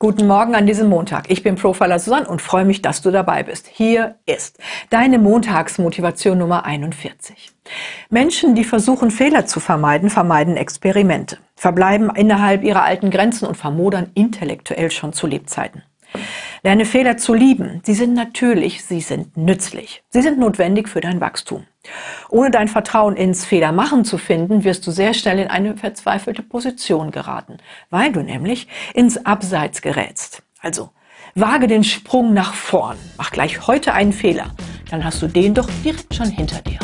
Guten Morgen an diesem Montag. Ich bin Profiler Susanne und freue mich, dass du dabei bist. Hier ist deine Montagsmotivation Nummer 41. Menschen, die versuchen, Fehler zu vermeiden, vermeiden Experimente, verbleiben innerhalb ihrer alten Grenzen und vermodern intellektuell schon zu Lebzeiten. Lerne Fehler zu lieben. Sie sind natürlich, sie sind nützlich. Sie sind notwendig für dein Wachstum. Ohne dein Vertrauen ins Fehlermachen zu finden, wirst du sehr schnell in eine verzweifelte Position geraten, weil du nämlich ins Abseits gerätst. Also, wage den Sprung nach vorn. Mach gleich heute einen Fehler. Dann hast du den doch direkt schon hinter dir.